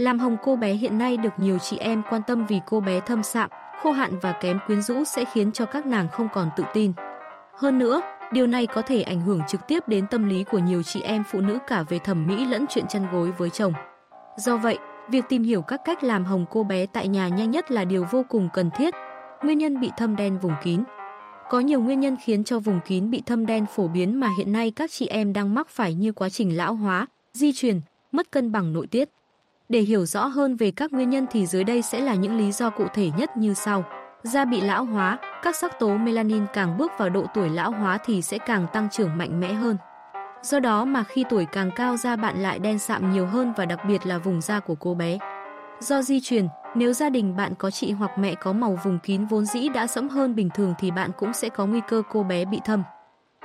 Làm hồng cô bé hiện nay được nhiều chị em quan tâm vì cô bé thâm sạm, khô hạn và kém quyến rũ sẽ khiến cho các nàng không còn tự tin. Hơn nữa, điều này có thể ảnh hưởng trực tiếp đến tâm lý của nhiều chị em phụ nữ cả về thẩm mỹ lẫn chuyện chăn gối với chồng. Do vậy, việc tìm hiểu các cách làm hồng cô bé tại nhà nhanh nhất là điều vô cùng cần thiết. Nguyên nhân bị thâm đen vùng kín Có nhiều nguyên nhân khiến cho vùng kín bị thâm đen phổ biến mà hiện nay các chị em đang mắc phải như quá trình lão hóa, di truyền, mất cân bằng nội tiết. Để hiểu rõ hơn về các nguyên nhân thì dưới đây sẽ là những lý do cụ thể nhất như sau. Da bị lão hóa, các sắc tố melanin càng bước vào độ tuổi lão hóa thì sẽ càng tăng trưởng mạnh mẽ hơn. Do đó mà khi tuổi càng cao da bạn lại đen sạm nhiều hơn và đặc biệt là vùng da của cô bé. Do di truyền, nếu gia đình bạn có chị hoặc mẹ có màu vùng kín vốn dĩ đã sẫm hơn bình thường thì bạn cũng sẽ có nguy cơ cô bé bị thâm.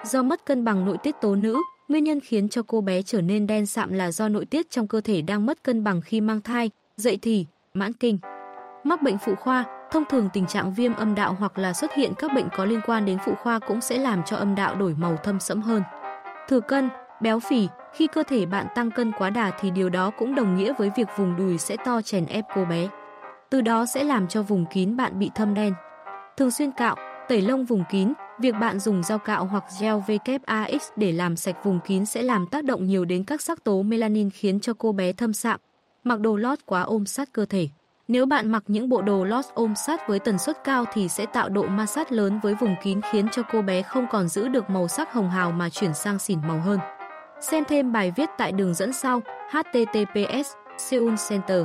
Do mất cân bằng nội tiết tố nữ, nguyên nhân khiến cho cô bé trở nên đen sạm là do nội tiết trong cơ thể đang mất cân bằng khi mang thai, dậy thì, mãn kinh. Mắc bệnh phụ khoa, thông thường tình trạng viêm âm đạo hoặc là xuất hiện các bệnh có liên quan đến phụ khoa cũng sẽ làm cho âm đạo đổi màu thâm sẫm hơn. Thừa cân, béo phì, khi cơ thể bạn tăng cân quá đà thì điều đó cũng đồng nghĩa với việc vùng đùi sẽ to chèn ép cô bé. Từ đó sẽ làm cho vùng kín bạn bị thâm đen. Thường xuyên cạo, tẩy lông vùng kín, việc bạn dùng dao cạo hoặc gel VKAX để làm sạch vùng kín sẽ làm tác động nhiều đến các sắc tố melanin khiến cho cô bé thâm sạm. Mặc đồ lót quá ôm sát cơ thể. Nếu bạn mặc những bộ đồ lót ôm sát với tần suất cao thì sẽ tạo độ ma sát lớn với vùng kín khiến cho cô bé không còn giữ được màu sắc hồng hào mà chuyển sang xỉn màu hơn. Xem thêm bài viết tại đường dẫn sau https Seoul Center